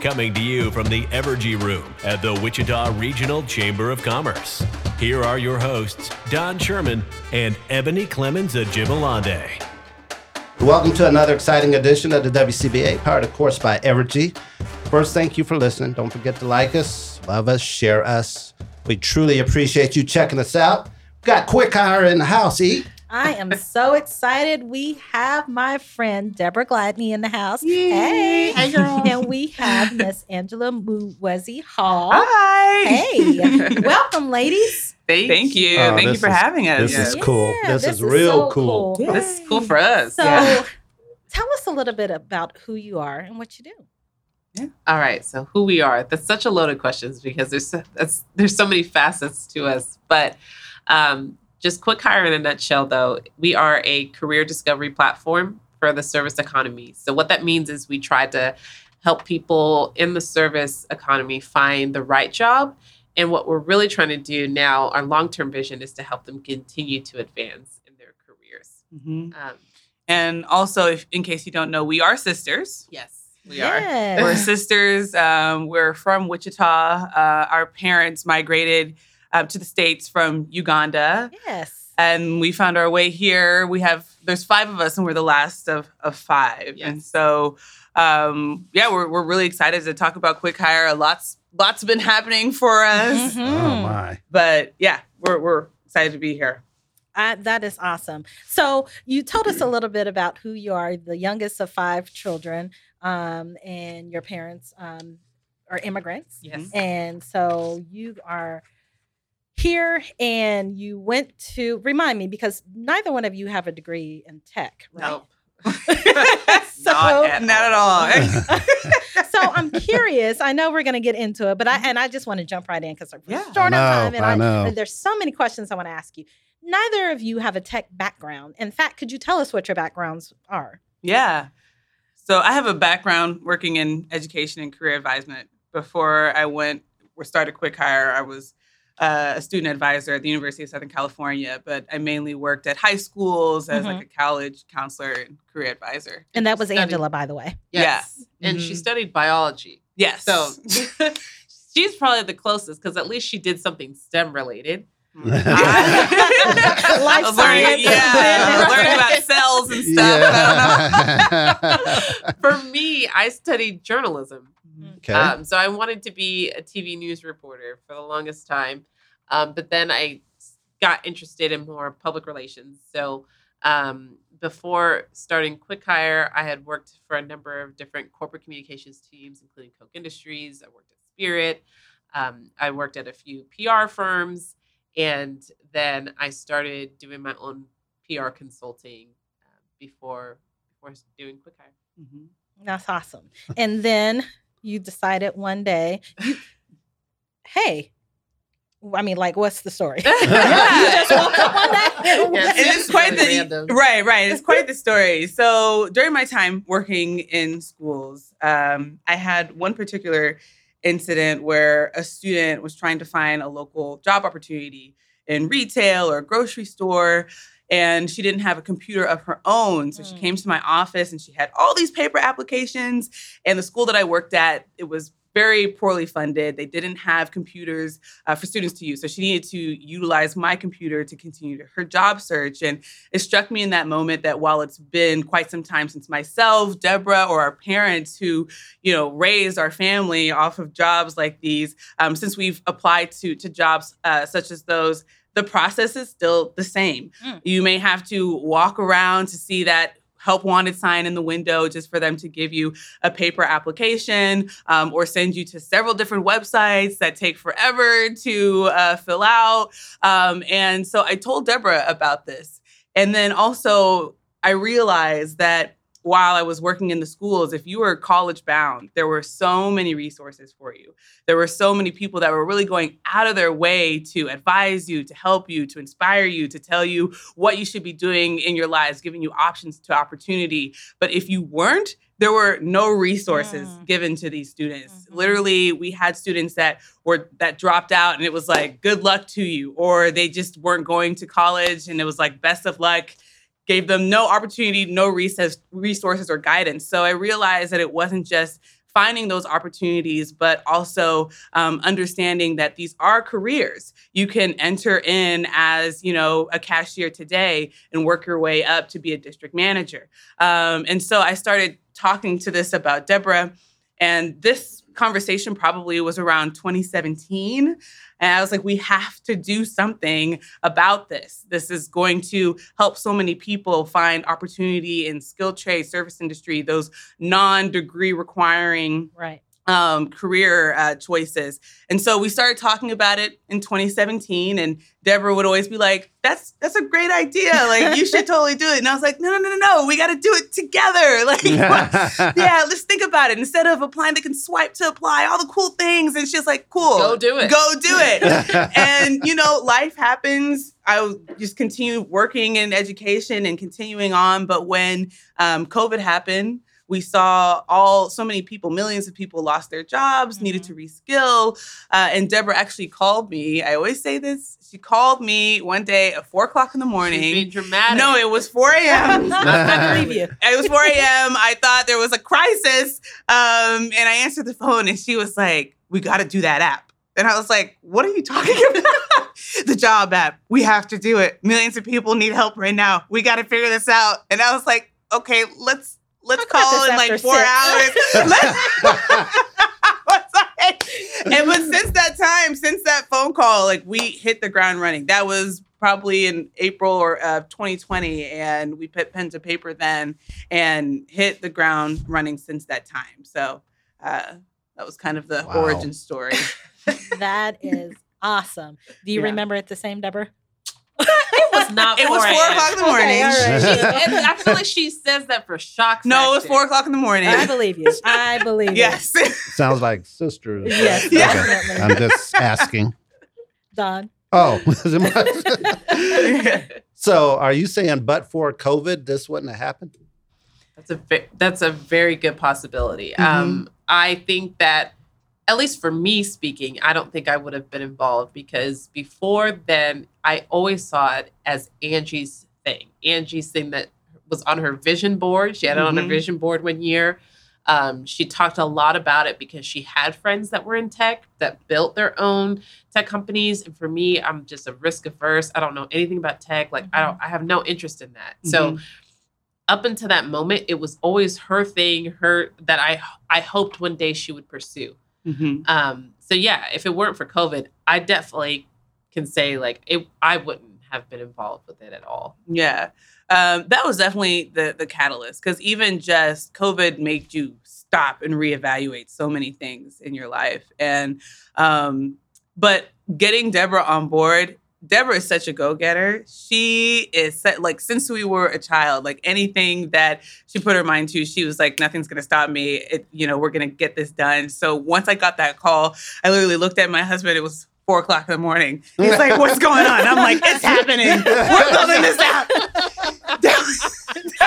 Coming to you from the Evergy Room at the Wichita Regional Chamber of Commerce. Here are your hosts, Don Sherman and Ebony Clemens Ajibalade. Welcome to another exciting edition of the WCBA, powered, of course, by Evergy. First, thank you for listening. Don't forget to like us, love us, share us. We truly appreciate you checking us out. Got Quick Hire in the house, E. I am so excited. We have my friend Deborah Gladney in the house. Hey. Hey, girl. And we have Miss Angela Muwezi Hall. Hi. Hey. Welcome, ladies. Thank, Thank you. Oh, Thank you for is- having us. this is cool. Yeah, This is real so cool. This is cool for us. So, Yeah. tell us a little bit about who you are and what you do. Yeah. All right, so who we are. That's such a loaded question because there's so, that's, there's so many facets to us. But um, just quick hire in a nutshell, though, we are a career discovery platform for the service economy. So what that means is we try to help people in the service economy find the right job. And what we're really trying to do now, our long-term vision is to help them continue to advance in their careers. Mhm. Um, And also, if, in case you don't know, we are sisters. yes, we are. We're sisters. Um, we're from Wichita. Uh, our parents migrated uh, to the States from Uganda. Yes. and we found our way here. We have there's five of us, and we're the last of of five. Yes. And so, um, yeah, we're we're really excited to talk about quick hire. Lots lots have been happening for us, Mhm. Oh, my. but yeah, we're we're excited to be here. I, that is awesome. So you told us a little bit about who you are, the youngest of five children, um, and your parents um, are immigrants. Yes. And so you are here and you went to remind me because neither one of you have a degree in tech, right? Nope. So- Not at Not at all. so I'm curious. I know we're going to get into it, but I and I just want to jump right in because we're Yeah. short on time, and I know. and there's so many questions I want to ask you. Neither of you have a tech background. In fact, could you tell us what your backgrounds are? yeah. So I have a background working in education and career advisement. Before I went or started Quick Hire, I was uh, a student advisor at the University of Southern California, but I mainly worked at high schools as like a college counselor and career advisor. And that was Studied- Angela, by the way. Yes. And she Mhm. studied biology. Yes. So she's probably the closest because at least she did something STEM related. Life I was learning, science. yeah, learning about cells and stuff. Yeah. For me, I studied journalism. Don't know. okay. Um, so I wanted to be a TV news reporter for the longest time. Um, but then I got interested in more public relations. So um, before starting Quick Hire, I had worked for a number of different corporate communications teams, including Koch Industries. I worked at Spirit. Um, I worked at a few PR firms. And then I started doing my own PR consulting uh, before before doing Quick Hire. Mhm. That's awesome. And then you decided one day, you, hey, I mean, like, what's the story? you just woke up one day. Yes. It is quite the random. right, right. It's quite the story. So during my time working in schools, um, I had one particular incident where a student was trying to find a local job opportunity in retail or grocery store. And she didn't have a computer of her own. So she Mm. came to my office and she had all these paper applications. And the school that I worked at, it was very poorly funded. They didn't have computers uh, for students to use. So she needed to utilize my computer to continue her job search. And it struck me in that moment that while it's been quite some time since myself, Deborah, or our parents who, you know, raised our family off of jobs like these, um, since we've applied to, to jobs uh, such as those, the process is still the same. Mm. You may have to walk around to see that help wanted sign in the window just for them to give you a paper application um, or send you to several different websites that take forever to uh, fill out. Um, and so I told Deborah about this. And then also, I realized that while I was working in the schools, if you were college bound, there were so many resources for you. There were so many people that were really going out of their way to advise you, to help you, to inspire you, to tell you what you should be doing in your lives, giving you options to opportunity. But if you weren't, there were no resources Mm. given to these students. Mhm. Literally, we had students that were that dropped out and it was like good luck to you or they just weren't going to college and it was like best of luck gave them no opportunity, no recess, resources or guidance. So I realized that it wasn't just finding those opportunities, but also um, understanding that these are careers. You can enter in as you know a cashier today and work your way up to be a district manager. Um, and so I started talking to this about Deborah, and this conversation probably was around 2017. And I was like, we have to do something about this. This is going to help so many people find opportunity in skilled trade, service industry, those non degree requiring Right. Um, career uh, choices. And so we started talking about it in 2017, and Deborah would always be like, "That's that's a great idea. Like you should totally do it." And I was like, "No, no, no, no, no. We got to do it together. Like, yeah, let's think about it. Instead of applying, they can swipe to apply all the cool things." And she's like, "Cool, Go do it. Go do it." and you know, life happens. I would just continue working in education and continuing on. But when um, COVID happened, we saw all so many people, millions of people lost their jobs, needed to reskill. Uh, and Deborah actually called me. I always say this. She called me one day at four o'clock in the She's morning. being dramatic. No, it was 4 a.m. I believe you. It was 4 a.m. I thought there was a crisis. Um, and I answered the phone and she was like, We got to do that app. And I was like, What are you talking about? the job app. We have to do it. Millions of people need help right now. We got to figure this out. And I was like, Okay, let's. Let's Talk call in like four six. hours. Let's- was and but since that time, since that phone call, like we hit the ground running. That was probably in April or uh, 2020, and we put pen to paper then and hit the ground running since that time. So uh, that was kind of the Wow. origin story. That is awesome. Do you Yeah. remember it the same, Deborah? It was not. It was 4 o'clock in the Okay, morning. all right. And I feel like she says that for shock. No, it was four o'clock in the morning. I believe you. I believe you. yes. Sounds like sisters. Yes, Okay. definitely. I'm just asking. Don. Oh, so are you saying but for COVID, this wouldn't have happened? That's a ve- that's a very good possibility. Um, I think that at least for me speaking, I don't think I would have been involved because before then, I always saw it as Angie's thing. Angie's thing that was on her vision board. She had it on her Mhm. vision board one year. Um, she talked a lot about it because she had friends that were in tech that built their own tech companies. And for me, I'm just a risk averse. I don't know anything about tech. Like I don't, I have no interest in that. So up until that moment, it was always her thing, her that I I hoped one day she would pursue. Mhm. Um, so yeah, if it weren't for COVID, I definitely can say like it. I wouldn't have been involved with it at all. Yeah. Um, that was definitely the the catalyst because even just COVID made you stop and reevaluate so many things in your life. And um, but getting Deborah on board, Deborah is such a go-getter. She is set, like since we were a child, like anything that she put her mind to, she was like, nothing's gonna stop me. It, you know, we're gonna get this done. So once I got that call, I literally looked at my husband. It was four o'clock in the morning. He's like, "What's going on?" I'm like, "It's happening. We're building this out." Deborah's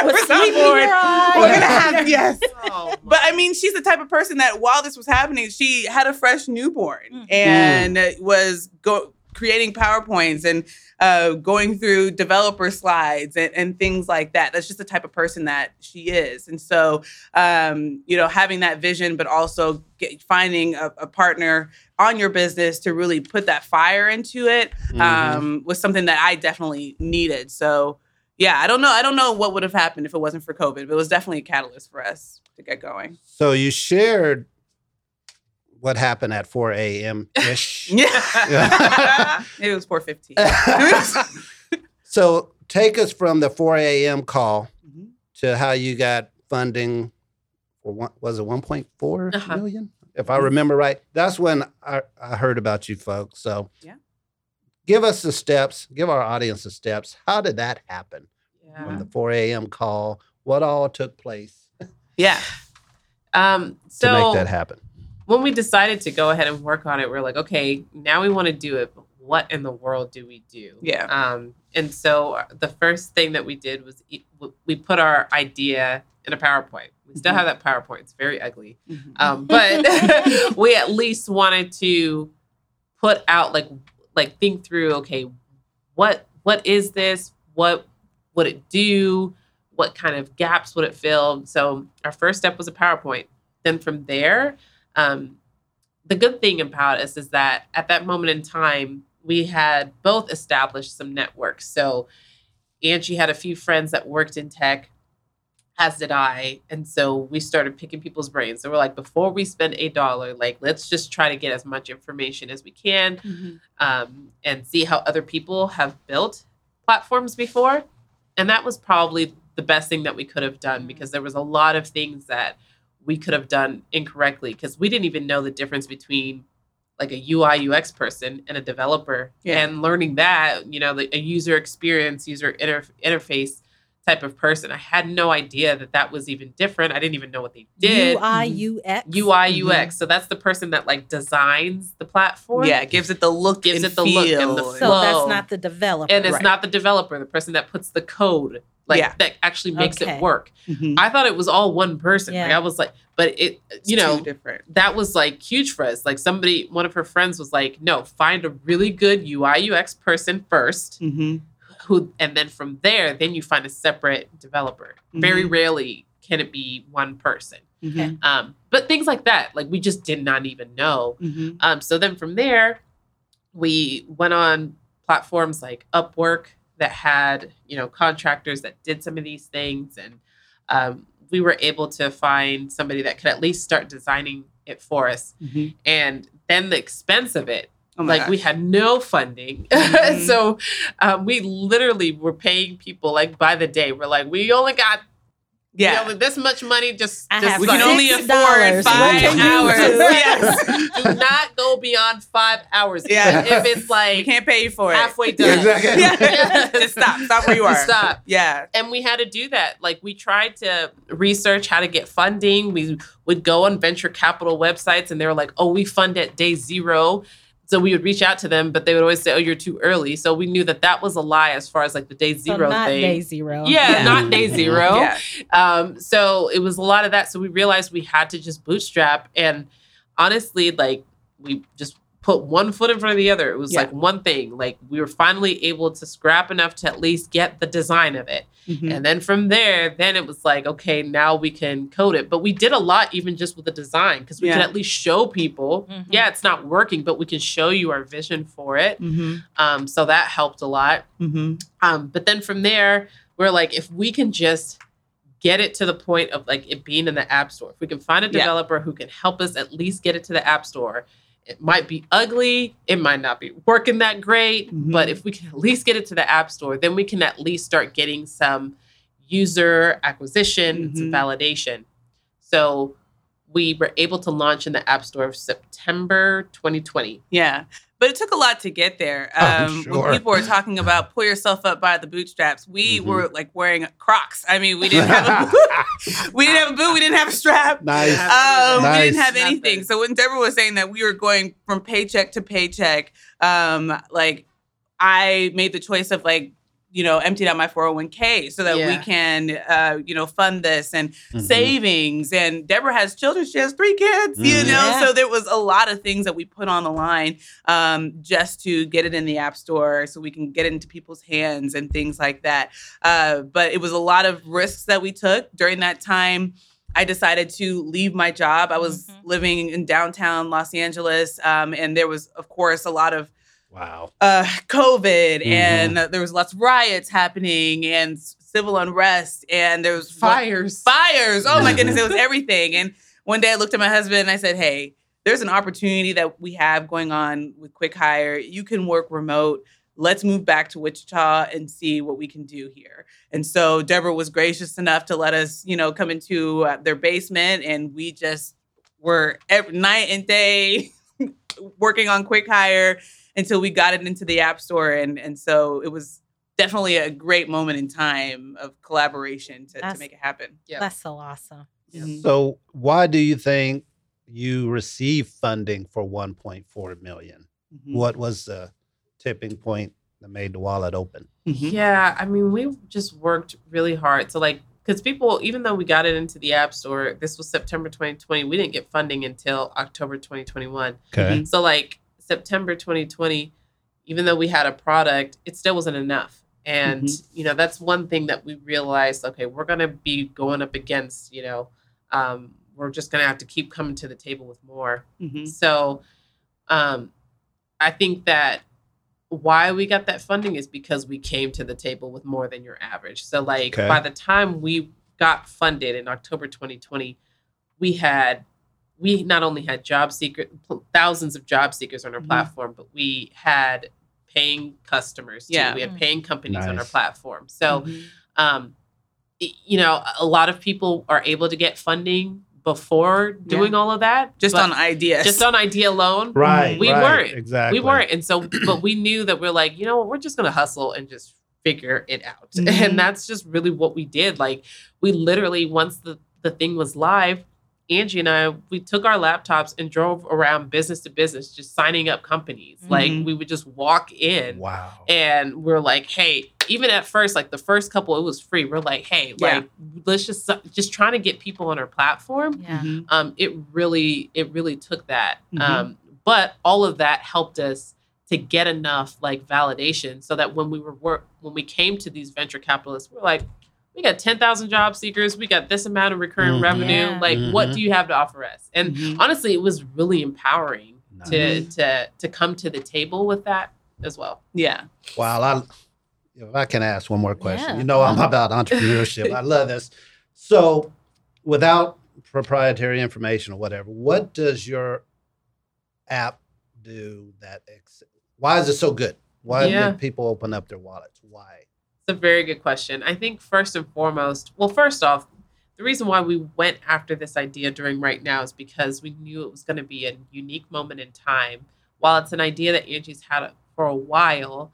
With on board. your eye. We're gonna have yes. Oh, But I mean, she's the type of person that while this was happening, she had a fresh newborn Mhm. and was go creating PowerPoints and uh, going through developer slides and, and things like that. That's just the type of person that she is. And so, um, you know, having that vision, but also get, finding a, a partner on your business to really put that fire into it Mhm. um, was something that I definitely needed. So, yeah, I don't know. I don't know what would have happened if it wasn't for COVID, but it was definitely a catalyst for us to get going. So you shared what happened at 4 a.m. ish. Yeah. It was 415. so take us from the 4 a.m. call Mhm. to how you got funding for one, was it 1.4 Uh-huh. million? If I remember right. That's when I, I heard about you folks. So Yeah. give us the steps, give our audience the steps. How did that happen? Yeah. From the 4 a.m. call, what all took place yeah. Um, so to make that happen? When we decided to go ahead and work on it, we're like, okay, now we want to do it. But what in the world do we do? Yeah. Um, and so uh, the first thing that we did was we put our idea in a PowerPoint. We still Mhm. have that PowerPoint. It's very ugly. Mhm. Um, but we at least wanted to put out like like think through okay what what is this what would it do what kind of gaps would it fill so our first step was a powerpoint then from there um, the good thing about us is that at that moment in time we had both established some networks so angie had a few friends that worked in tech as did I. And so we started picking people's brains. So we're like, before we spend a dollar, like let's just try to get as much information as we can Mhm. um, and see how other people have built platforms before. And that was probably the best thing that we could have done because there was a lot of things that we could have done incorrectly because we didn't even know the difference between like a UI UX person and a developer Yeah. and learning that you know the, a user experience user inter- interface type of person I had no idea that that was even different I didn't even know what they did UI UX. UI Mhm. UX so that's the person that like designs the platform Yeah, gives it the look, Gives and it the look and the feel. So that's not the developer. and it's Right. not the developer the person that puts the code like Yeah. that actually makes Okay. it work Mhm. i thought it was all one person like i was like but it It's you know different. that was like huge for us like somebody one of her friends was like no find a really good ui ux person 1st Mm-hmm. who and then from there then you find a separate developer very Mhm. rarely can it be one person Mm-hmm. um but things like that like we just did not even know Mm-hmm. um, so then from there, we went on platforms like Upwork that had, you know, contractors that did some of these things. And um, we were able to find somebody that could at least start designing it for us. Mm-hmm. And then the expense of it, Oh like we had no funding. Mhm. so um, we literally were paying people like by the day. We're like, we only got we yeah. only this much money. Just, I just we can only afford five hours. do? yes. do not go beyond five hours. Yeah. If it's like We like can't pay you for it. halfway done. Exactly. Yeah. Just stop. Stop where you are. Stop. Yeah. And we had to do that. Like we tried to research how to get funding. We would go on venture capital websites and they were like, oh, we fund at day zero. So we would reach out to them, but they would always say, oh, you're too early. So we knew that that was a lie as far as like the day So zero not thing. day zero. Yeah, Yeah. not day zero. Yeah. Um, so it was a lot of that. So we realized we had to just bootstrap. And honestly, like we just put one foot in front of the other. It was Yeah. like one thing. Like we were finally able to scrap enough to at least get the design of it. Mhm. And then from there, then it was like, okay, now we can code it. But we did a lot even just with the design because we could at least show people, Mhm. yeah, it's not working, but we can show you our vision for it. Mhm. Um, so that helped a lot. Mhm. Um, but then from there, we're like, if we can just get it to the point of like it being in the app store, if we can find a Yeah. developer who can help us at least get it to the app store, it might be ugly, it might not be working that great, Mhm. but if we can at least get it to the app store, then we can at least start getting some user acquisition, some Mhm. validation. So we were able to launch in the app store of September 2020. Yeah. But it took a lot to get there. I'm Um, sure. When people were talking about pull yourself up by the bootstraps, we Mhm. were like wearing Crocs. I mean, we didn't have a boot. we didn't have a boot. We didn't have a strap. nice. Um, We didn't have Nothing. anything. So when Deborah was saying that we were going from paycheck to paycheck, um, like I made the choice of like you know, emptied out my 401k so that we can, uh, you know, fund this and Mhm. savings. And Deborah has children; she has three kids, you Mhm. know. Yeah. So there was a lot of things that we put on the line um, just to get it in the app store, so we can get it into people's hands and things like that. Uh, but it was a lot of risks that we took during that time. I decided to leave my job. I was Mhm. living in downtown Los Angeles, um, and there was, of course, a lot of Wow. uh, COVID, Mhm. and uh, there was lots of riots happening, and civil unrest, and there was Fires. fires. Oh my Mhm. goodness, it was everything. And one day I looked at my husband and I said, "Hey, there's an opportunity that we have going on with Quick Hire. You can work remote. Let's move back to Wichita and see what we can do here." And so Deborah was gracious enough to let us, you know, come into uh, their basement, and we just were every night and day working on Quick Hire until we got it into the App Store. And and so it was definitely a great moment in time of collaboration to, to make it happen. Yeah. That's so awesome. So why do you think you received funding for 1.4 million? Mhm. What was the tipping point that made the wallet open? Mhm. Yeah, I mean, we just worked really hard. So, like, because people, even though we got it into the App Store, this was September 2020, we didn't get funding until October 2021. Okay. So, like, September 2020, even though we had a product, it still wasn't enough. And, you know, that's one thing that we realized okay, we're going to be going up against, you know, um, we're just going to have to keep coming to the table with more. Mhm. So um, I think that why we got that funding is because we came to the table with more than your average. So like Okay. by the time we got funded in October 2020, we had we not only had job seeker thousands of job seekers on our Mhm. platform, but we had paying customers too. Yeah. We had paying companies on our platform. So Mhm. um, you know, a lot of people are able to get funding before doing all of that. just on ideas. just on idea alone. Right. We right, weren't. Exactly. We weren't. And so, but we knew that we're like, you know what, we're just going to hustle and just figure it out. Mhm. And that's just really what we did. Like, we literally, once the, the thing was live, Angie and I, we took our laptops and drove around business to business, just signing up companies. Like, Mhm. we would just walk in Wow. and we're like, hey, even at first, like the first couple, it was free. We're like, hey, Yeah. like, let's just just trying to get people on our platform Yeah. Mhm. um, it really it really took that Mhm. um, but all of that helped us to get enough like validation so that when we were work when we came to these venture capitalists we're like we got 10,000 job seekers we got this amount of recurring Mhm. revenue Yeah. like what Mhm. do you have to offer us and Mhm. honestly it was really empowering to Nice. to to come to the table with that as well yeah. Wow. I, if I can ask one more question, Yeah. you know, I'm about entrepreneurship. I love this. So, without proprietary information or whatever, what does your app do that? Ex- why is it so good? Why Yeah. did people open up their wallets? Why? It's a very good question. I think first and foremost, well, first off, the reason why we went after this idea during right now is because we knew it was going to be a unique moment in time. While it's an idea that Angie's had for a while,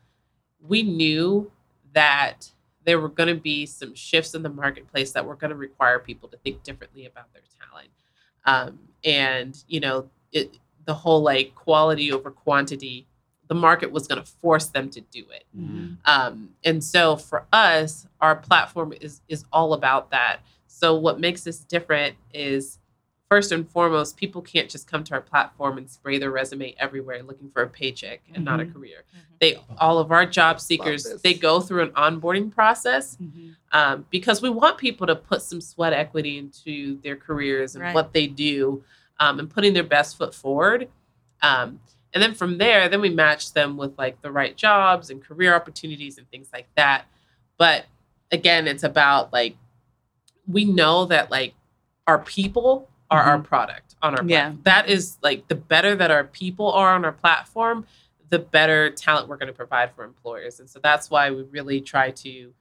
we knew that there were going to be some shifts in the marketplace that were going to require people to think differently about their talent. Um, and, you know, it, the whole like quality over quantity, the market was going to force them to do it. Um, and so for us, our platform is is all about that. So what makes us different is first and foremost, people can't just come to our platform and spray their resume everywhere looking for a paycheck and not a Mhm. career. Mhm. They all of our job seekers they go through an onboarding process Mhm. um, because we want people to put some sweat equity into their careers and Right. what they do um, and putting their best foot forward. Um, and then from there, then we match them with like the right jobs and career opportunities and things like that. But again, it's about like we know that like our people are our mm-hmm. product on our Yeah. platform. That is like the better that our people are on our platform, the better talent we're going to provide for employers. And so that's why we really try to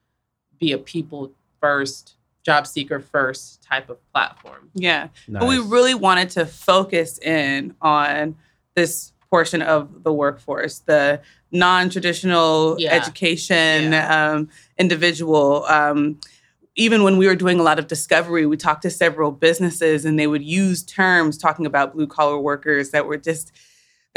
be a people first, job seeker first type of platform. Yeah. But we really wanted to focus in on this portion of the workforce, the non-traditional Yeah. education um, individual. Um, even when we were doing a lot of discovery, we talked to several businesses, and they would use terms talking about blue collar workers that were just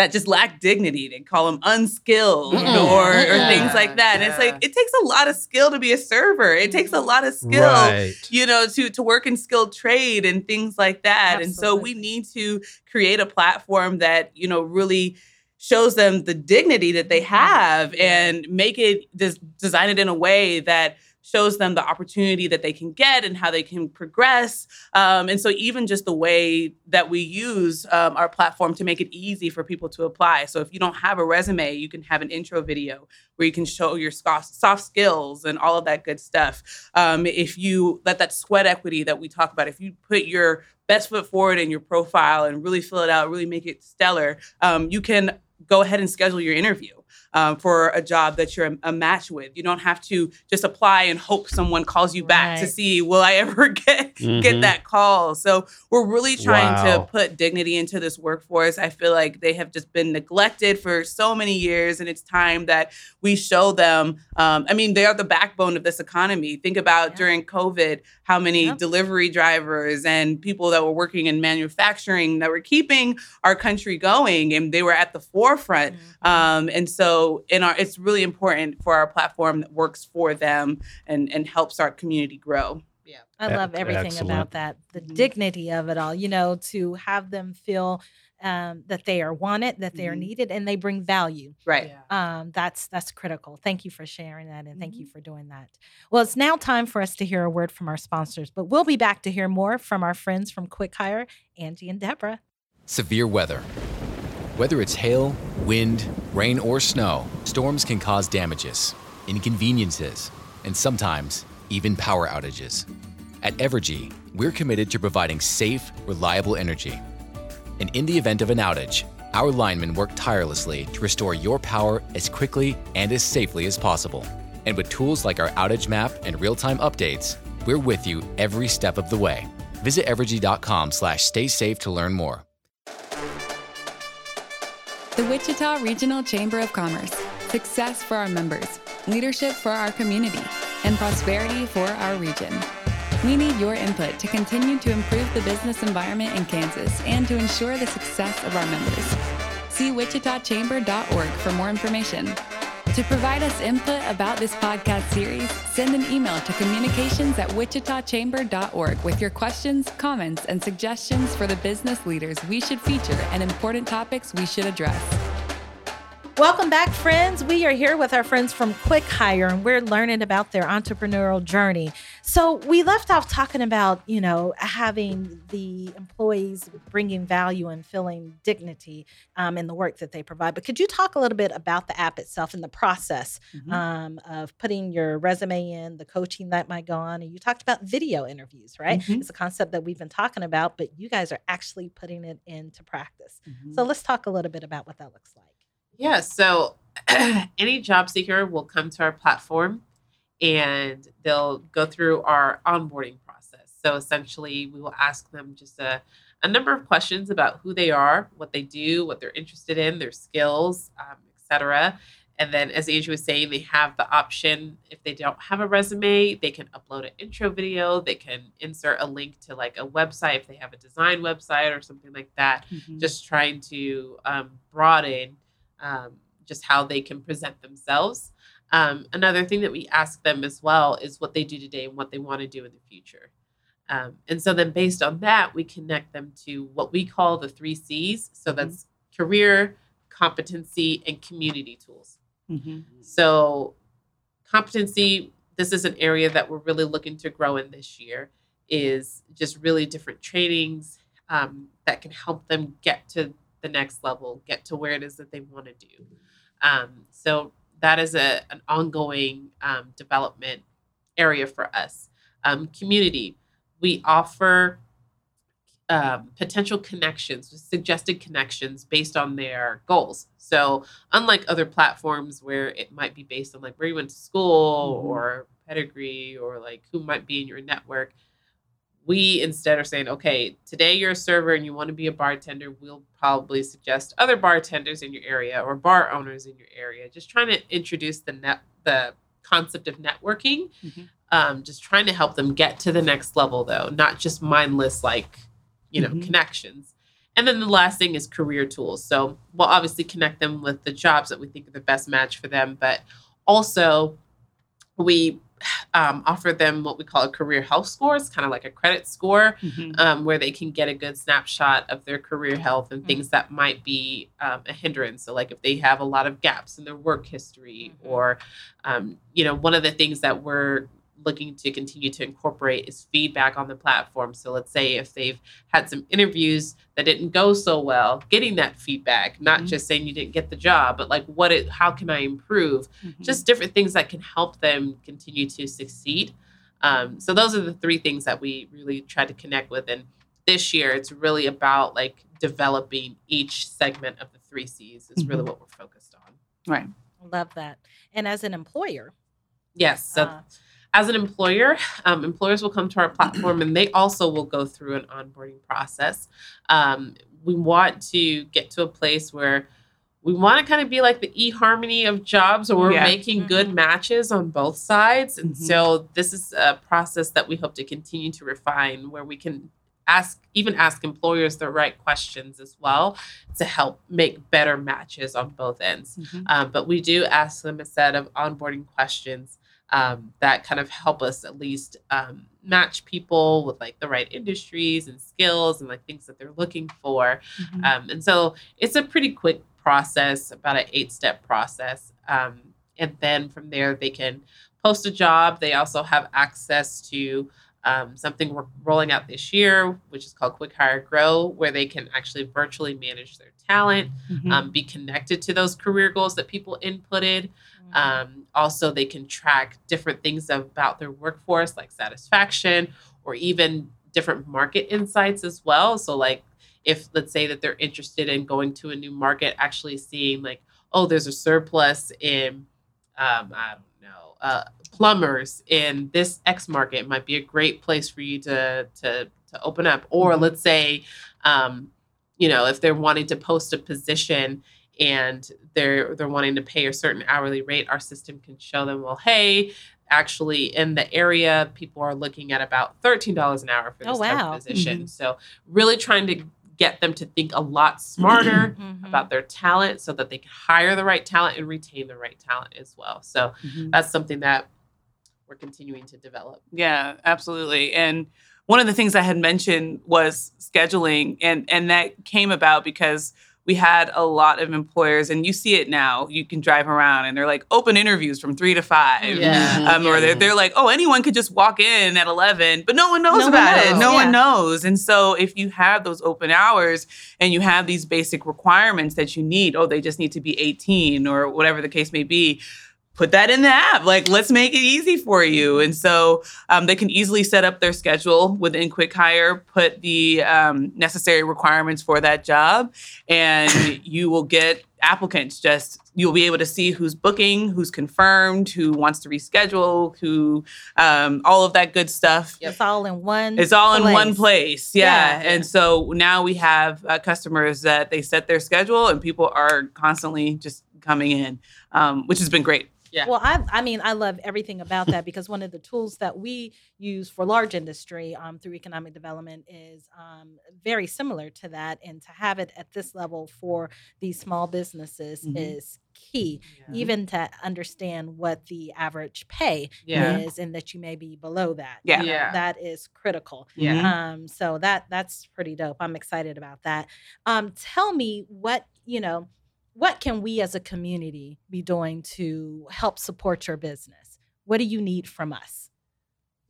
that just lack dignity. They call them unskilled Yeah. or, or Yeah. things like that. And it's like, it takes a lot of skill to be a server. It takes a lot of skill Right. you know, to to work in skilled trade and things like that. And so we need to create a platform that, you know, really shows them the dignity that they mm-hmm. have and make it des- design it in a way that shows them the opportunity that they can get and how they can progress. Um, and so even just the way that we use um, our platform to make it easy for people to apply. So if you don't have a resume, you can have an intro video where you can show your soft skills and all of that good stuff. Um, if you let that sweat equity that we talk about, if you put your best foot forward in your profile and really fill it out, really make it stellar, um, you can go ahead and schedule your interview um, for a job that you're a, a match with. You don't have to just apply and hope someone calls you back to see will I ever get Mhm. get that call. So we're really trying Wow. to put dignity into this workforce. I feel like they have just been neglected for so many years, and it's time that we show them. Um, I mean, they are the backbone of this economy. Think about Yeah. during COVID, how many Yep. delivery drivers and people that were working in manufacturing that were keeping our country going, and they were at the forefront. Mm-hmm. Um, and so, in our, it's really important for our platform that works for them and and helps our community grow. yeah i love everything excellent. about that. The Mhm. dignity of it all, you know, to have them feel um, that they are wanted, that they are Mhm. needed, and they bring value. Right. Um, that's that's critical. Thank you for sharing that, and thank you Mm-hmm. for doing that. Well, it's now time for us to hear a word from our sponsors, but we'll be back to hear more from our friends from Quick Hire, Angie and Deborah. Severe weather. Whether it's hail, wind, rain, or snow, storms can cause damages, inconveniences, and sometimes even power outages. At Evergy, we're committed to providing safe, reliable energy. And in the event of an outage, our linemen work tirelessly to restore your power as quickly and as safely as possible. And with tools like our outage map and real-time updates, we're with you every step of the way. Visit evergy.com slash stay safe to learn more. The Wichita Regional Chamber of Commerce. Success for our members, leadership for our community, and prosperity for our region. We need your input to continue to improve the business environment in Kansas and to ensure the success of our members. See wichitachamber.org for more information. To provide us input about this podcast series, send an email to communications at wichitachamber.org with your questions, comments, and suggestions for the business leaders we should feature and important topics we should address. Welcome back, friends. We are here with our friends from Quick Hire, and we're learning about their entrepreneurial journey. So we left off talking about, you know, having the employees bringing value and feeling dignity um, in the work that they provide. But could you talk a little bit about the app itself and the process um, of putting your resume in, the coaching that might go on? And you talked about video interviews, right? Mhm. It's a concept that we've been talking about, but you guys are actually putting it into practice. Mhm. So let's talk a little bit about what that looks like. Yeah, so any job seeker will come to our platform and they'll go through our onboarding process. So essentially, we will ask them just a, a number of questions about who they are, what they do, what they're interested in, their skills, um, etc. And then, as Andrew was saying, they have the option if they don't have a resume, they can upload an intro video, they can insert a link to like a website if they have a design website or something like that Mhm. just trying to um, broaden um, just how they can present themselves. Um, another thing that we ask them as well is what they do today and what they want to do in the future. Um, and so then, based on that, we connect them to what we call the three C's. So that's career, competency, and community tools. Mhm. So, competency, this is an area that we're really looking to grow in this year, is just really different trainings um, that can help them get to the next level, get to where it is that they want to do. Um, so, that is a, an ongoing um, development area for us. Um, community, we offer um, potential connections, suggested connections based on their goals. So, unlike other platforms where it might be based on like where you went to school Mhm. or pedigree or like who might be in your network, we instead are saying, okay, today you're a server and you want to be a bartender, we'll probably suggest other bartenders in your area or bar owners in your area. Just trying to introduce the net the concept of networking. Mhm. Um, just trying to help them get to the next level though, not just mindless like, you know, Mhm. connections. And then the last thing is career tools. So we'll obviously connect them with the jobs that we think are the best match for them, but also we um, offer them what we call a career health score. It's kind of like a credit score Mhm. um, where they can get a good snapshot of their career health and things that might be um, a hindrance. So, like if they have a lot of gaps in their work history, Mhm. or um, you know, one of the things that we're looking to continue to incorporate is feedback on the platform. So, let's say if they've had some interviews that didn't go so well, getting that feedback, not Mhm. just saying you didn't get the job, but like what it, how can I improve? Mhm. just different things that can help them continue to succeed. Um, so those are the three things that we really try to connect with. And this year, it's really about like developing each segment of the three C's. Is really Mhm. what we're focused on. right. Love that. And as an employer, Yes. So uh, as an employer, um, employers will come to our platform and they also will go through an onboarding process. Um, we want to get to a place where we want to kind of be like the eHarmony of jobs where we're Yeah. making good matches on both sides. And Mhm. so this is a process that we hope to continue to refine where we can ask even ask employers the right questions as well to help make better matches on both ends. Mhm. Um, but we do ask them a set of onboarding questions um, that kind of help us at least um, match people with like the right industries and skills and like things that they're looking for. Mhm. Um, and so it's a pretty quick process, about an eight step process. Um, and then from there, they can post a job. They also have access to um, something we're rolling out this year, which is called Quick Hire Grow, where they can actually virtually manage their talent, Mhm. um, be connected to those career goals that people inputted. Mm-hmm. Um, also, they can track different things about their workforce, like satisfaction, or even different market insights as well. So, like if let's say that they're interested in going to a new market, actually seeing like, oh, there's a surplus in, um, I don't know, uh, plumbers in this X market might be a great place for you to to to open up. Or Mhm. let's say, um, you know, if they're wanting to post a position and they're they're wanting to pay a certain hourly rate, our system can show them, well, hey, actually in the area, people are looking at about thirteen dollars an hour for Oh, this type wow. of position. Mhm. So really trying to get them to think a lot smarter Mhm. about their talent so that they can hire the right talent and retain the right talent as well. So Mhm. that's something that we're continuing to develop. Yeah, absolutely. And one of the things I had mentioned was scheduling, and and that came about because we had a lot of employers, and you see it now. You can drive around, and they're like open interviews from three to five. Yeah. Um, or they're, they're like, oh, anyone could just walk in at 11, but no one knows No one about it. No yeah. one knows. And so if you have those open hours and you have these basic requirements that you need, oh, they just need to be 18 or whatever the case may be, put that in the app. Like, let's make it easy for you. And so um, they can easily set up their schedule within Quick Hire, put the um, necessary requirements for that job, and you will get applicants. Just you'll be able to see who's booking, who's confirmed, who wants to reschedule, who um, all of that good stuff. It's all in one. It's all in one place. Yeah. Yeah. And so now we have uh, customers that they set their schedule and people are constantly just coming in, um, which has been great. Yeah. Well, I, I mean, I love everything about that because one of the tools that we use for large industry um, through economic development is um, very similar to that. And to have it at this level for these small businesses Mhm. is key, Yeah. even to understand what the average pay Yeah. is and that you may be below that. Yeah. You know, Yeah. That is critical. Yeah. Um, so that that's pretty dope. I'm excited about that. Um, tell me what you know. What can we as a community be doing to help support your business? What do you need from us?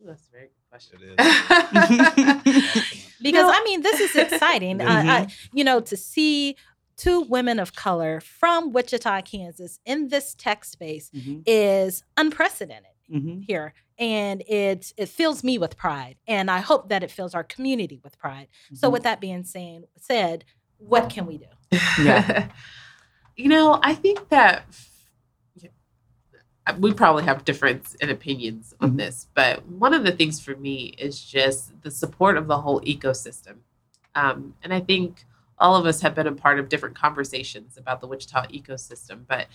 That's a very good question. It Because No. I mean, this is exciting. uh, I, you know, to see two women of color from Wichita, Kansas, in this tech space Mhm. is unprecedented. Mhm. here and it it fills me with pride and i hope that it fills our community with pride so Mhm. with that being saying said what can we do Yeah. you know, I think that we probably have difference in opinions on Mhm. this, but one of the things for me is just the support of the whole ecosystem. Um, and I think all of us have been a part of different conversations about the Wichita ecosystem, but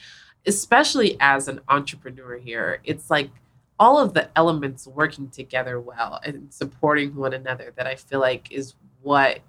especially as an entrepreneur here, it's like all of the elements working together well and supporting one another that I feel like is what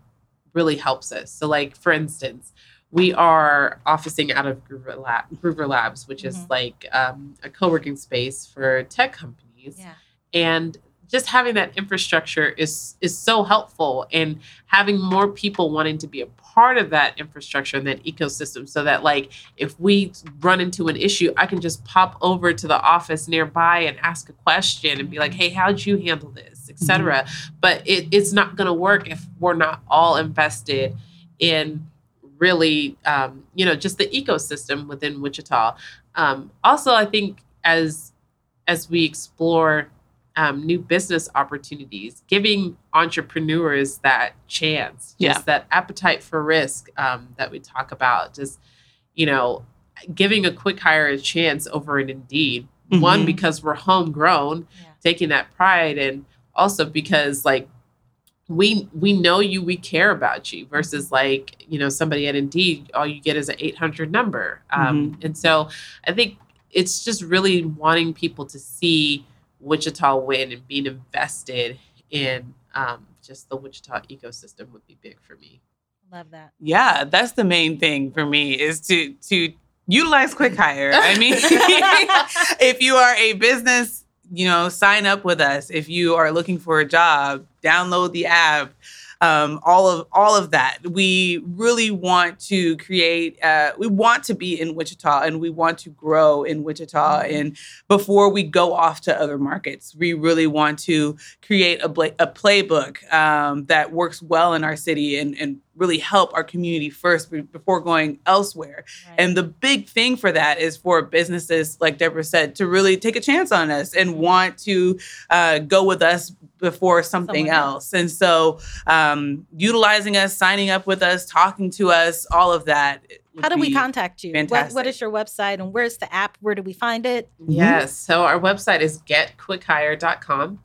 really helps us. So, like for instance, we are officing out of Groover, Lab, Groover Labs, which is Mhm. like um, a co-working space for tech companies. Yeah. and just having that infrastructure is is so helpful and having more people wanting to be a part of that infrastructure and that ecosystem so that like if we run into an issue i can just pop over to the office nearby and ask a question and be like hey how'd you handle this? etc but it, it's not going to work if we're not all invested in really um, you know just the ecosystem within wichita um, also i think as as we explore um, new business opportunities, giving entrepreneurs that chance, just Yeah. that appetite for risk um, that we talk about, just you know, giving a quick hire a chance over an Indeed. One Mhm. because we're homegrown, Yeah. taking that pride, and also because like we we know you, we care about you. Versus like you know somebody at Indeed, all you get is an eight hundred number, um, and so I think it's just really wanting people to see Wichita win and being invested in um, just the Wichita ecosystem would be big for me. Love that. Yeah, that's the main thing for me is to to utilize quick hire. I mean, if you are a business, you know, sign up with us. If you are looking for a job, download the app. Um, all of all of that. We really want to create. Uh, we want to be in Wichita, and we want to grow in Wichita. And before we go off to other markets, we really want to create a, bla- a playbook um, that works well in our city and, and really help our community first before going elsewhere. Right. And the big thing for that is for businesses, like Deborah said, to really take a chance on us and want to uh, go with us before something Someone else. else. And so, um, utilizing us, signing up with us, talking to us, all of that. How do we contact you? What, what fantastic. is your website and where's the app? Where do we find it? Yes. So our website is getquickhire.com.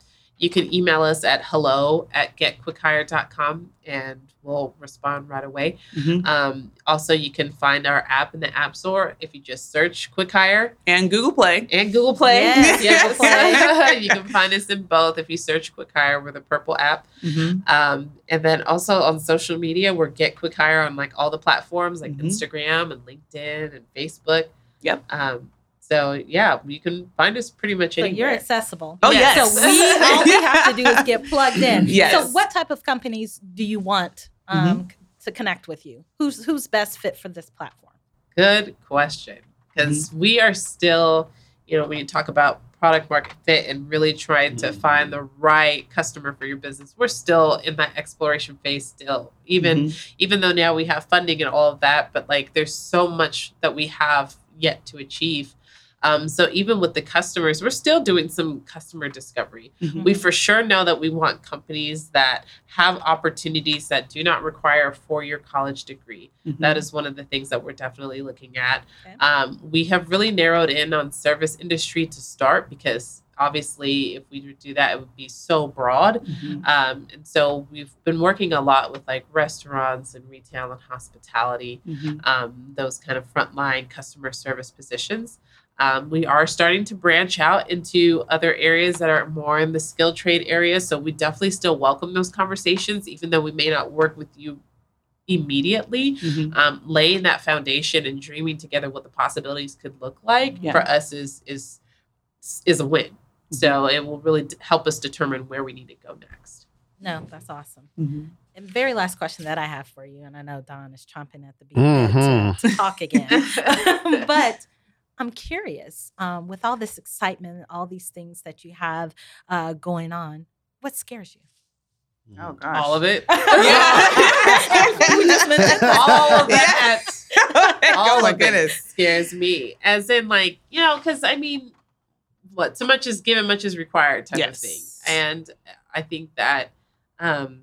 You can email us at hello at getquickhire.com and we'll respond right away. Mhm. Um, also, you can find our app in the App Store if you just search Quick Hire And Google Play. and Google Play. Yes, Yes. Google Play. you can find us in both if you search Quick Hire with a purple app. Mhm. Um, and then also on social media, we're Get Quick Hire on like all the platforms like Mhm. Instagram and LinkedIn and Facebook. Yep. Um, so yeah, you can find us pretty much So you're accessible. Oh, Yes. yes. So we all we have to do is get plugged in. Yes. So what type of companies do you want Mm-hmm. um, to connect with you? Who's who's best fit for this platform? Good question. Because we are still, you know, when you talk about product market fit and really trying to find the right customer for your business, we're still in that exploration phase still. Even Mhm. even though now we have funding and all of that, but like there's so much that we have yet to achieve. Um, so even with the customers, we're still doing some customer discovery. Mhm. We for sure know that we want companies that have opportunities that do not require a four-year college degree. Mhm. That is one of the things that we're definitely looking at. Okay. Um, we have really narrowed in on service industry to start because obviously, if we do that, it would be so broad. Mhm. Um, and so we've been working a lot with like restaurants and retail and hospitality, Mhm. um, those kind of frontline customer service positions. Um, we are starting to branch out into other areas that are more in the skill trade area. So we definitely still welcome those conversations, even though we may not work with you immediately Mhm. um, laying that foundation and dreaming together what the possibilities could look like Yeah. for us is is is a win. So it will really d- help us determine where we need to go next. No, that's awesome. Mhm. And very last question that I have for you, and I know Don is chomping at the bit Mhm. to, to talk again, but I'm curious. Um, with all this excitement, all these things that you have uh, going on, what scares you? Oh gosh. All of it. Yeah. We just mentioned all of Yeah. that. all oh my it goodness. scares me. As in, like, you know, because I mean, what so much is given, much is required type of thing. And I think that um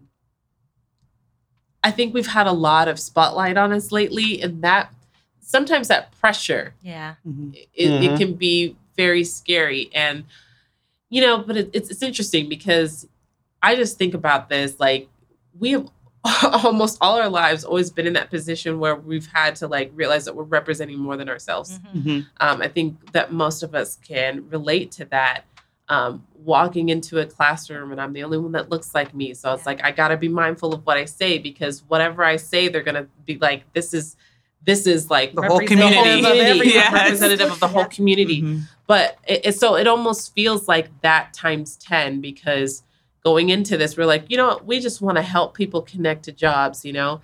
I think we've had a lot of spotlight on us lately, and that sometimes that pressure Yeah. Mhm. it, it Mhm. can be very scary and you know but it, it's, it's interesting because i just think about this like we have almost all our lives always been in that position where we've had to like realize that we're representing more than ourselves Mhm. Mhm. um, i think that most of us can relate to that um, walking into a classroom and I'm the only one that looks like me. So it's Yeah. like I got to be mindful of what I say because whatever I say, they're gonna be like, "This is, this is like The whole community. of. Yes. representative of the whole community." Mhm. but it, it- so it almost feels like that times 10 because going into this we're like you know what we just want to help people connect to jobs you know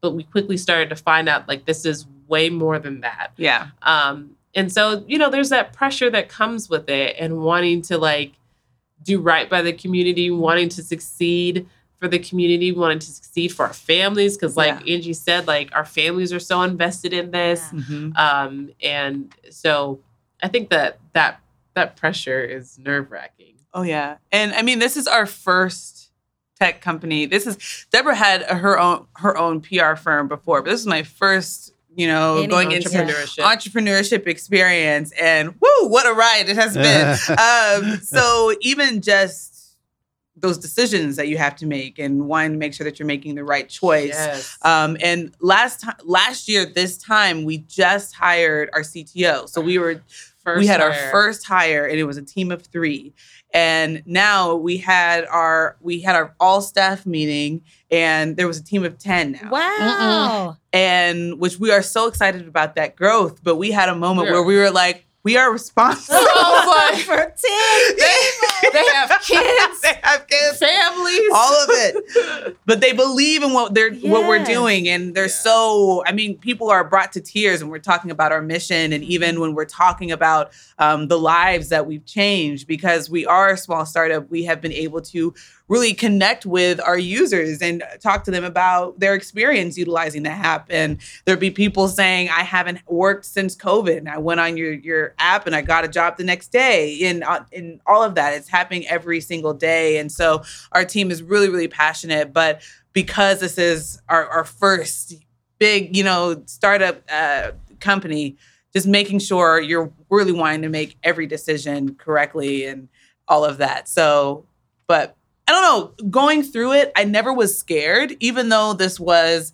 but we quickly started to find out like this is way more than that Yeah. um and so you know there's that pressure that comes with it and wanting to like do right by the community wanting to succeed for the community We wanted to succeed for our families because like angie said like our families are so invested in this Yeah. Mhm. um, and so I think that that that pressure is nerve wracking. Oh yeah, and I mean this is our first tech company. This is Deborah had her own her own PR firm before, but this is my first, you know, Any- going into Entrepreneurship. entrepreneurship experience, and woo, what a ride it has been. um, so even just those decisions that you have to make, and wanting to make sure that you're making the right choice. Yes. Um, and last time, last year, this time, we just hired our CTO. So we were First we had our first hire and it was a team of three and now we had our we had our all staff meeting and there was a team of 10 now Wow. and which we are so excited about that growth but we had a moment Yeah. where we were like we are responsible I was For 10 they have kids, they have kids. Families, all of it. But they believe in what they're what we're doing and they're Yeah. so i mean people are brought to tears when we're talking about our mission and even when we're talking about um, the lives that we've changed because we are a small startup we have been able to really connect with our users and talk to them about their experience utilizing the app. And there'd be people saying i haven't worked since covid. And i went on your your app and i got a job the next day and uh, and all of that. It's happening every single day. And so our team is really really passionate. But because this is our, our first big you know startup uh, company just making sure you're really wanting to make every decision correctly and all of that. So but i don't know going through it i never was scared even though this was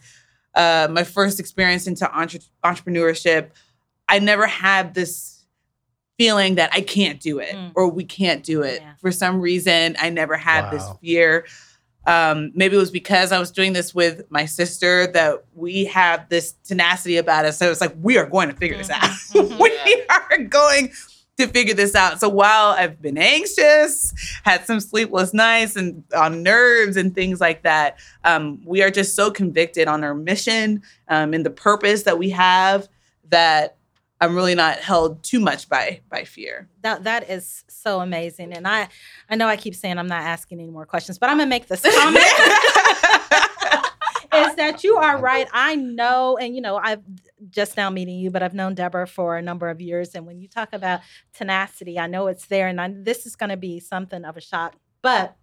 uh, my first experience into entre- entrepreneurship. I never had this feeling that i can't do it Mm. or we can't do it Yeah. for some reason i never had this fear um, maybe it was because I was doing this with my sister that we have this tenacity about us. So it's like, we are going to figure this out. Mhm, we are going to figure this out. So while I've been anxious, had some sleepless nights and on nerves and things like that, um, we are just so convicted on our mission um, and the purpose that we have that I'm really not held too much by by fear. That that is so amazing. And I I know I keep saying I'm not asking any more questions, but I'm gonna make this comment. is that you are right. I know, and you know, I've just now meeting you, but I've known Deborah for a number of years. And when you talk about tenacity, I know it's there, and I, this is going to be something of a shock. But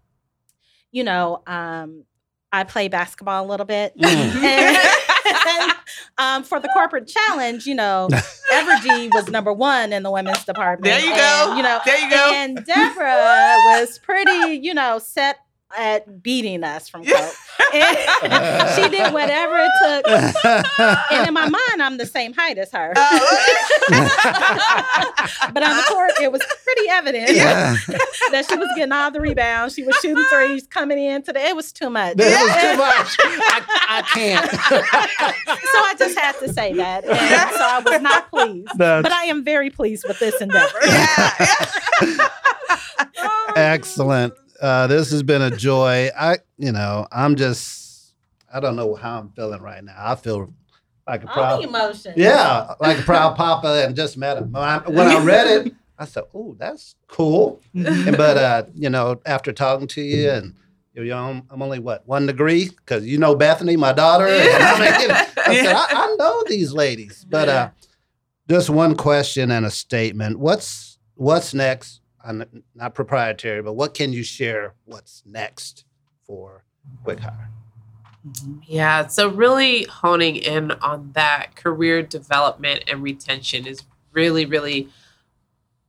you know, um, I play basketball a little bit, Mm. and, um, for the corporate challenge, you know, Evergy was number one in the women's department. There you go. You know, There you go. and Deborah was pretty, you know, set at beating us from Koch. And she did whatever it took. And in my mind, I'm the same height as her. Oh, but on the court, it was pretty evident Yeah. that she was getting all the rebounds. She was shooting threes, coming in today. It was too much. It was too much. I, I can't. so I just had to say that. And so I was not pleased. That's But I am very pleased with this endeavor. Yeah. excellent. Uh, this has been a joy. I, you know, I'm just, I don't know how I'm feeling right now. I feel like a All proud, the emotions. yeah, like a proud papa, and just met him. When I, when I read it, I said, "Oh, that's cool." And, but uh, you know, after talking to you and You know, I'm only what one degree because you know Bethany, my daughter. And I, mean, I said, I, I know these ladies. But uh, just one question and a statement. What's what's next? I'm not proprietary, but what can you share? What's next for Quick Hire? Yeah, so really honing in on that career development and retention is really, really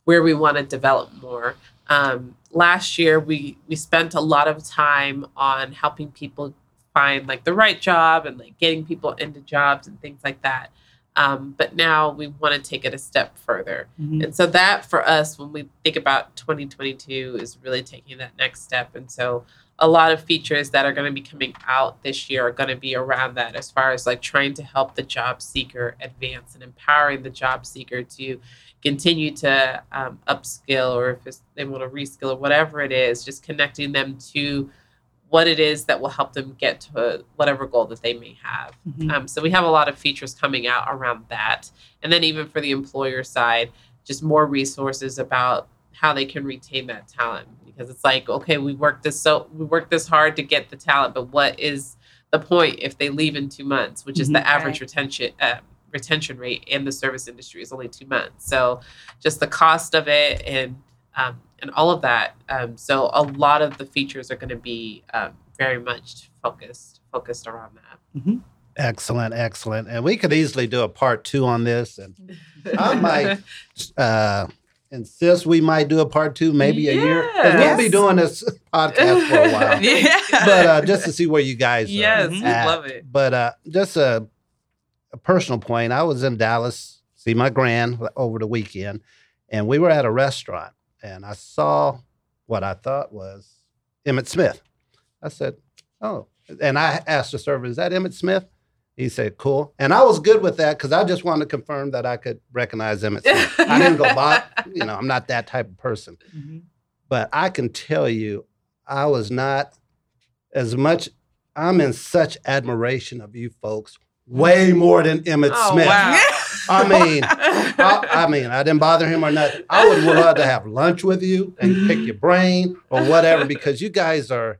where we want to develop more. Um, last year, we we spent a lot of time on helping people find like the right job and like getting people into jobs and things like that. Um, but now we want to take it a step further. Mhm. And so that for us, when we think about 2022, is really taking that next step. And so a lot of features that are going to be coming out this year are going to be around that as far as like trying to help the job seeker advance and empowering the job seeker to continue to um, upskill or if it's, they want to reskill or whatever it is, just connecting them to what it is that will help them get to whatever goal that they may have. Mhm. Um, so we have a lot of features coming out around that. And then even for the employer side, just more resources about how they can retain that talent because it's like okay we worked this so we worked this hard to get the talent but what is the point if they leave in two months which is the Mhm. average Right. retention uh, retention rate in the service industry is only two months so just the cost of it and um, and all of that um, so a lot of the features are going to be um, very much focused focused around that Excellent, excellent. And we could easily do a part two on this. And I might uh, insist we might do a part two, maybe a year. 'Cause we'll be doing this podcast for a while. yeah. But uh, just to see where you guys are. yes we at. love it But uh, just a, a personal point. I was in Dallas, see my grand over the weekend, and we were at a restaurant, and I saw what I thought was Emmitt Smith. I said, "Oh," and I asked the server, "Is that Emmitt Smith?" He said, "Cool," and I was good with that because I just wanted to confirm that I could recognize Emmitt Smith. I didn't go by, you know, I'm not that type of person. Mhm. But I can tell you, I was not as much. I'm in such admiration of you folks, way more than Emmitt Oh, Smith. wow. I mean, I, I mean, I didn't bother him or nothing. I would love to have lunch with you and pick your brain or whatever because you guys are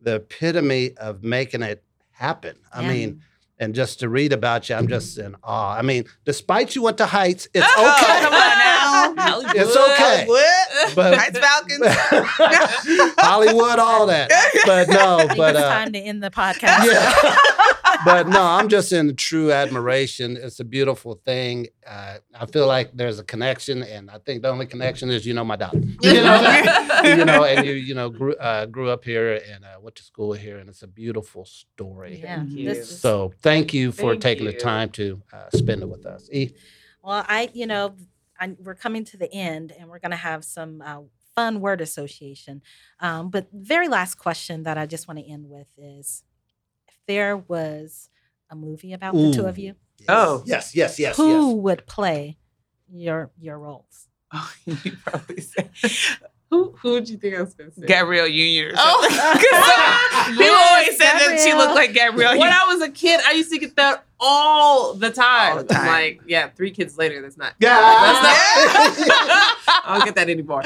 the epitome of making it happen. I Yeah. mean, and just to read about you, I'm just in awe. I mean, despite you went to Heights, it's Oh, okay. come on now. It's okay. What? But- Heights Falcons. Hollywood, all that. But no, I think but it's uh, time to end the podcast. yeah. but no, I'm just in true admiration. It's a beautiful thing. Uh, I feel like there's a connection, and I think the only connection is you know my daughter. You know, you know, and you you know grew uh, grew up here and uh, went to school here, and it's a beautiful story. Yeah, Thank this you. is- So thank you for Thank taking the time to uh, spend it with us. E, Well, I, you know, I, we're coming to the end and we're going to have some uh, fun word association. Um, but very last question that I just want to end with is if there was a movie about the two of Ooh. you, Oh. yes, yes, yes, who yes. would play your your roles? Oh, you probably say who who would you think I was going to say Gabrielle Union Oh. something. 'Cause People Yes, always said that she looked like Gabrielle when I was a kid, I used to get that all the time. All the time. Like, yeah, three kids later, that's not. Yeah. That's not I don't get that anymore.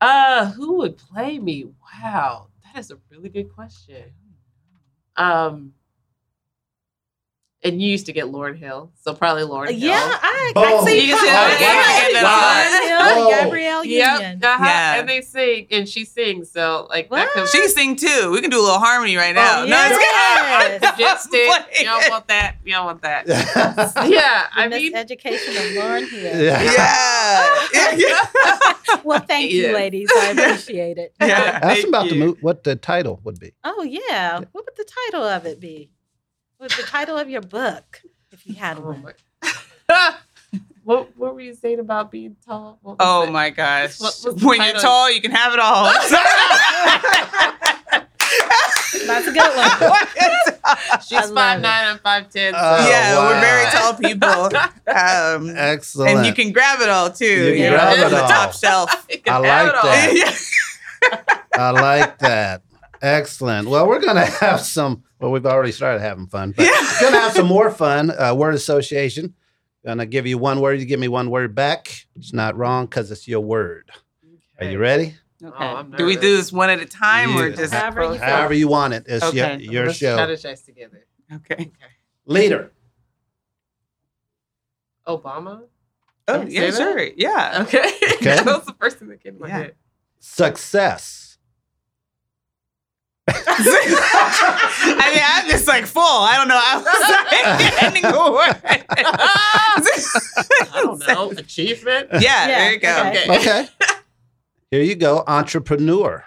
Uh, who would play me? Wow, that is a really good question. Um, and you used to get Lauryn Hill, so probably Lauryn Hill. Yeah, I, Boom. I see. You see that. Lauryn Yeah, yeah, Hill, Whoa. Gabrielle Yep. Union. uh-huh, Yeah. And they sing, and she sings. So like that What? could She can sing too. We can do a little harmony right now. Oh, no, it's yes. good. Just it. You don't want that. You don't want that. yeah. Yeah, I The mean, education of Lauryn Hill. Yeah. yeah. Well, thank you, Yes. ladies. I appreciate it. Yeah. Ask Thank them about the mo- what the title would be. Oh yeah. What would the title of it be? What would the title of your book, if you had Oh one? my- what what were you saying about being tall? Oh it? my gosh. What was when you're tall, you can have it all. That's a good one. She's I love five it. nine and five ten. So. Oh, yeah, wow. we're very tall people. Um, Excellent. and you can grab it all too. You can know, grab it's it the all. top shelf. I like that. I like that. Excellent. Well, we're going to have some. Well, we've already started having fun, but we're going to have some more fun. Uh, word association. Going to give you one word. You give me one word back. It's not wrong because it's your word. Are you ready? Oh, do we do this one at a time or Yeah. just However you both? feel. However you want it. It's Okay. your, your Let's show. strategize together. Okay. okay. Leader. Obama. Oh, Say yeah, that? sure. Yeah. Okay. Okay. that was the first thing that came to my Yeah. head. Success. I mean, I'm just like full. I don't know. I was like ending a word. I don't know. Achievement. Yeah, Yeah, there you go. okay. Okay. Here you go. Entrepreneur.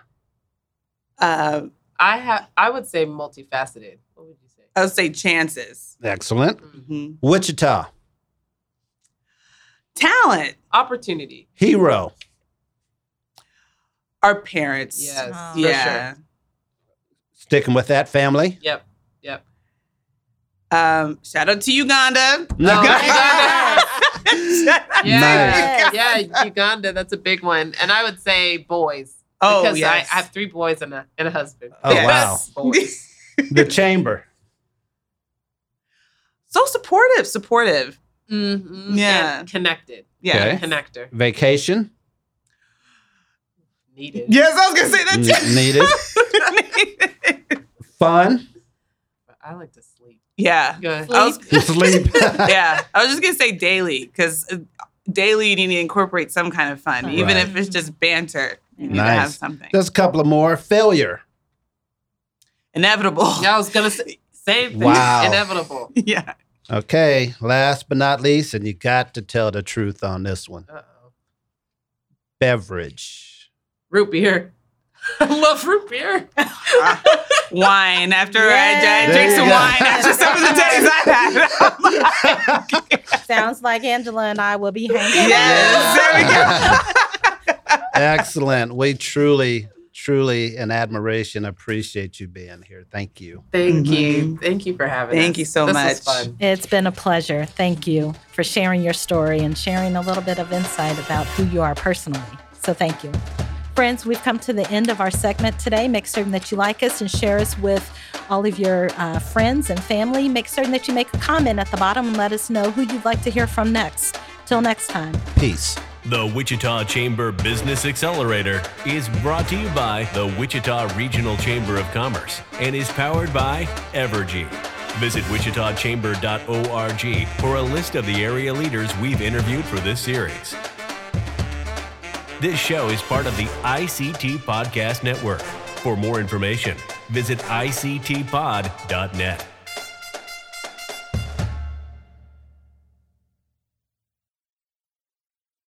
Uh, I have. I would say multifaceted. What would you say? I would say chances. Excellent. hmm Wichita. Talent. Opportunity. Hero. Our parents. Yes. Oh. for Yeah. sure. Sticking with that family. Yep. Yep. Um, shout out to Uganda. No. Uganda. Yeah. Nice. Yeah. Uganda. That's a big one. And I would say boys. Oh, because yes. I, I have three boys and a, and a husband. Oh, Yes. wow. Boys. The chamber. so supportive, supportive. Mhm. Yeah. And connected. Yeah. Okay. Connector. Vacation. Needed. Yes, I was gonna say that N- needed. too. Fun. I like to sleep. yeah. Good. ahead. I was, Sleep. yeah. I was just gonna say daily because daily you need to incorporate some kind of fun, even Right. if it's just banter. You need Nice. to have something Just a couple of more. Failure. inevitable. Yeah, I was gonna say same thing. Wow. Inevitable. yeah. Okay. Last but not least, and you got to tell the truth on this one. Uh oh. Beverage. Root beer. I love root beer. Wine after I, I drink some you go. wine after some of the days I had. Sounds like Angela and I will be hanging. yes. There we go. Excellent. We truly, truly, in admiration, appreciate you being here. Thank you. Thank Mhm. you. Thank you for having us. Thank you so this much. Fun. It's been a pleasure. Thank you for sharing your story and sharing a little bit of insight about who you are personally. So, thank you. Friends, we've come to the end of our segment today. Make certain that you like us and share us with all of your uh, friends and family. Make certain that you make a comment at the bottom and let us know who you'd like to hear from next. Till next time. Peace. The Wichita Chamber Business Accelerator is brought to you by the Wichita Regional Chamber of Commerce and is powered by Evergy. Visit wichitachamber.org for a list of the area leaders we've interviewed for this series. This show is part of the ICT Podcast Network. For more information, visit ictpod.net.